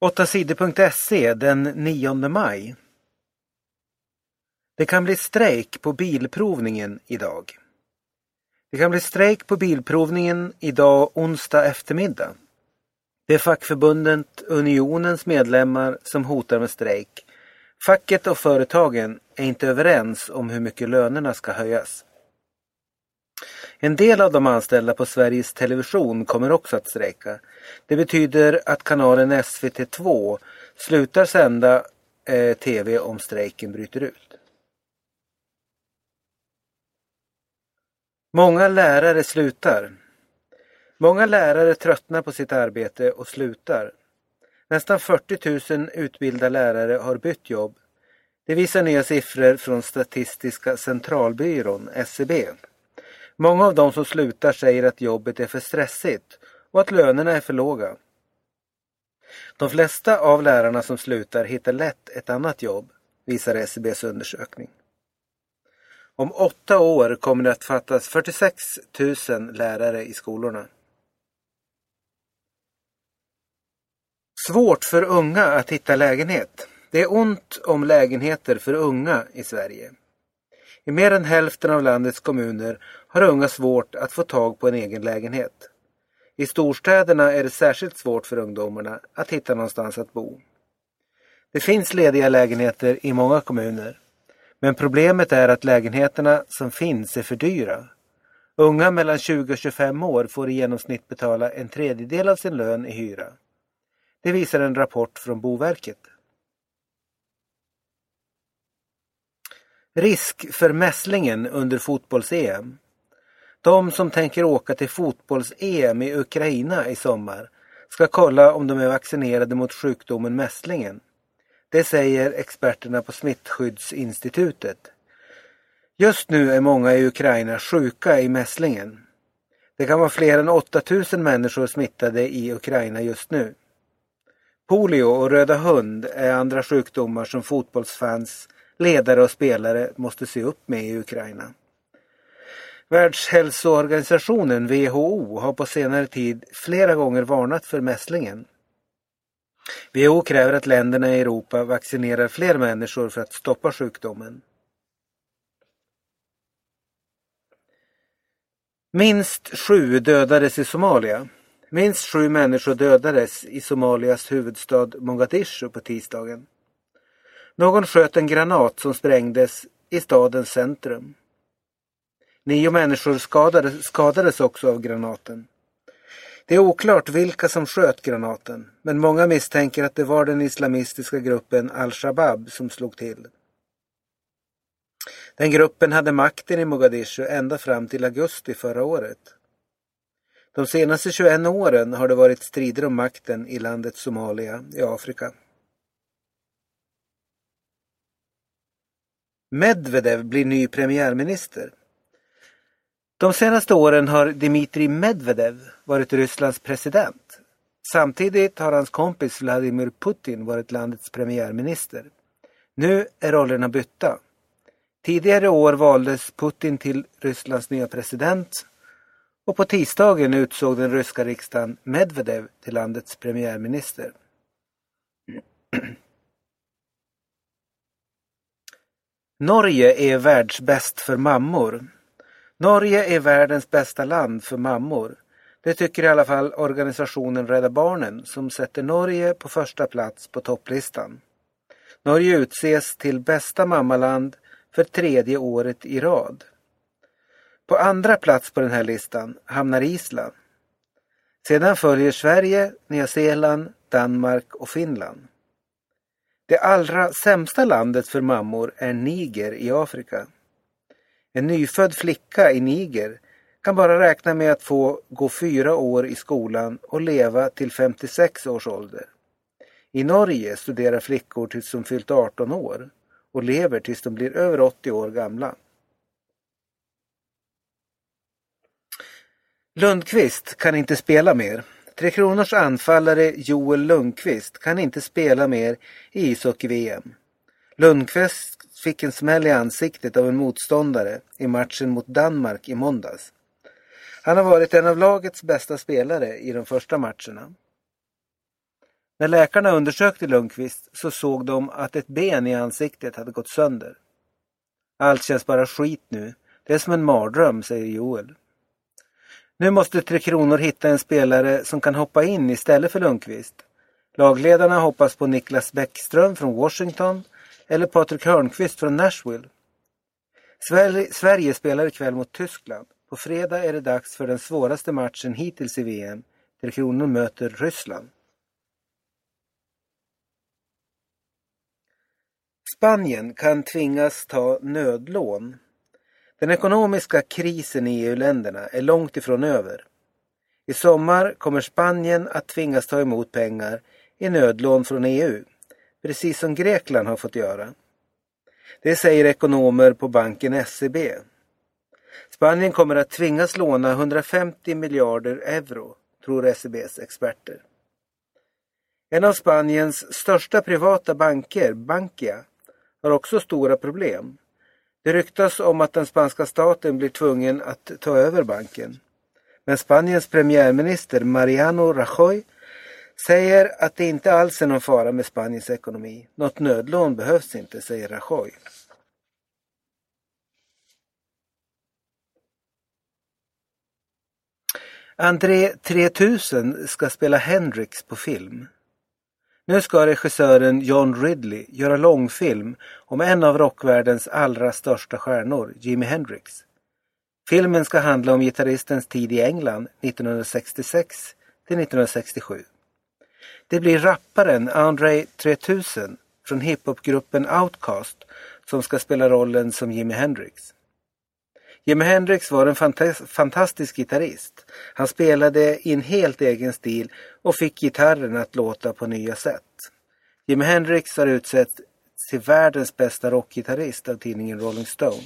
8sidor.se den 9 maj. Det kan bli strejk på bilprovningen idag. Det kan bli strejk på bilprovningen idag onsdag eftermiddag. Det är fackförbundet Unionens medlemmar som hotar med strejk. Facket och företagen är inte överens om hur mycket lönerna ska höjas. En del av de anställda på Sveriges Television kommer också att strejka. Det betyder att kanalen SVT2 slutar sända eh, TV om strejken bryter ut. Många lärare slutar. Många lärare tröttnar på sitt arbete och slutar. Nästan 40 000 utbildade lärare har bytt jobb. Det visar nya siffror från Statistiska centralbyrån, SCB. Många av de som slutar säger att jobbet är för stressigt och att lönerna är för låga. De flesta av lärarna som slutar hittar lätt ett annat jobb, visar SCBs undersökning. Om åtta år kommer det att fattas 46 000 lärare i skolorna. Svårt för unga att hitta lägenhet. Det är ont om lägenheter för unga i Sverige. I mer än hälften av landets kommuner har unga svårt att få tag på en egen lägenhet. I storstäderna är det särskilt svårt för ungdomarna att hitta någonstans att bo. Det finns lediga lägenheter i många kommuner. Men problemet är att lägenheterna som finns är för dyra. Unga mellan 20 och 25 år får i genomsnitt betala en tredjedel av sin lön i hyra. Det visar en rapport från Boverket. Risk för mässlingen under fotbolls-EM. De som tänker åka till fotbolls-EM i Ukraina i sommar ska kolla om de är vaccinerade mot sjukdomen mässlingen. Det säger experterna på Smittskyddsinstitutet. Just nu är många i Ukraina sjuka i mässlingen. Det kan vara fler än 8000 människor smittade i Ukraina just nu. Polio och röda hund är andra sjukdomar som fotbollsfans, ledare och spelare måste se upp med i Ukraina. Världshälsoorganisationen WHO har på senare tid flera gånger varnat för mässlingen. WHO kräver att länderna i Europa vaccinerar fler människor för att stoppa sjukdomen. Minst sju dödades i Somalia. Minst sju människor dödades i Somalias huvudstad Mogadishu på tisdagen. Någon sköt en granat som sprängdes i stadens centrum. Nio människor skadades, skadades också av granaten. Det är oklart vilka som sköt granaten, men många misstänker att det var den islamistiska gruppen Al-Shabab som slog till. Den gruppen hade makten i Mogadishu ända fram till augusti förra året. De senaste 21 åren har det varit strider om makten i landet Somalia i Afrika. Medvedev blir ny premiärminister. De senaste åren har Dmitrij Medvedev varit Rysslands president. Samtidigt har hans kompis Vladimir Putin varit landets premiärminister. Nu är rollerna bytta. Tidigare år valdes Putin till Rysslands nya president och på tisdagen utsåg den ryska riksdagen Medvedev till landets premiärminister. Norge är världsbäst för mammor. Norge är världens bästa land för mammor. Det tycker i alla fall organisationen Rädda Barnen som sätter Norge på första plats på topplistan. Norge utses till bästa mammaland för tredje året i rad. På andra plats på den här listan hamnar Island. Sedan följer Sverige, Nya Zeeland, Danmark och Finland. Det allra sämsta landet för mammor är Niger i Afrika. En nyfödd flicka i Niger kan bara räkna med att få gå fyra år i skolan och leva till 56 års ålder. I Norge studerar flickor tills de fyllt 18 år och lever tills de blir över 80 år gamla. Lundqvist kan inte spela mer. Tre Kronors anfallare Joel Lundqvist kan inte spela mer i ishockey-VM. Lundqvist fick en smäll i ansiktet av en motståndare i matchen mot Danmark i måndags. Han har varit en av lagets bästa spelare i de första matcherna. När läkarna undersökte Lundqvist så såg de att ett ben i ansiktet hade gått sönder. Allt känns bara skit nu. Det är som en mardröm, säger Joel. Nu måste Tre Kronor hitta en spelare som kan hoppa in istället för Lundqvist. Lagledarna hoppas på Niklas Bäckström från Washington eller Patrik Hörnqvist från Nashville. Sverige, Sverige spelar ikväll mot Tyskland. På fredag är det dags för den svåraste matchen hittills i VM. Tre Kronor möter Ryssland. Spanien kan tvingas ta nödlån. Den ekonomiska krisen i EU-länderna är långt ifrån över. I sommar kommer Spanien att tvingas ta emot pengar i nödlån från EU, precis som Grekland har fått göra. Det säger ekonomer på banken SEB. Spanien kommer att tvingas låna 150 miljarder euro, tror SEBs experter. En av Spaniens största privata banker, Bankia, har också stora problem. Det ryktas om att den spanska staten blir tvungen att ta över banken. Men Spaniens premiärminister Mariano Rajoy säger att det inte alls är någon fara med Spaniens ekonomi. Något nödlån behövs inte, säger Rajoy. André 3000 ska spela Hendrix på film. Nu ska regissören John Ridley göra långfilm om en av rockvärldens allra största stjärnor, Jimi Hendrix. Filmen ska handla om gitarristens tid i England 1966 till 1967. Det blir rapparen Andre 3000 från hiphopgruppen Outcast som ska spela rollen som Jimi Hendrix. Jimi Hendrix var en fantastisk gitarrist. Han spelade i en helt egen stil och fick gitarren att låta på nya sätt. Jimi Hendrix har utsetts till världens bästa rockgitarrist av tidningen Rolling Stone.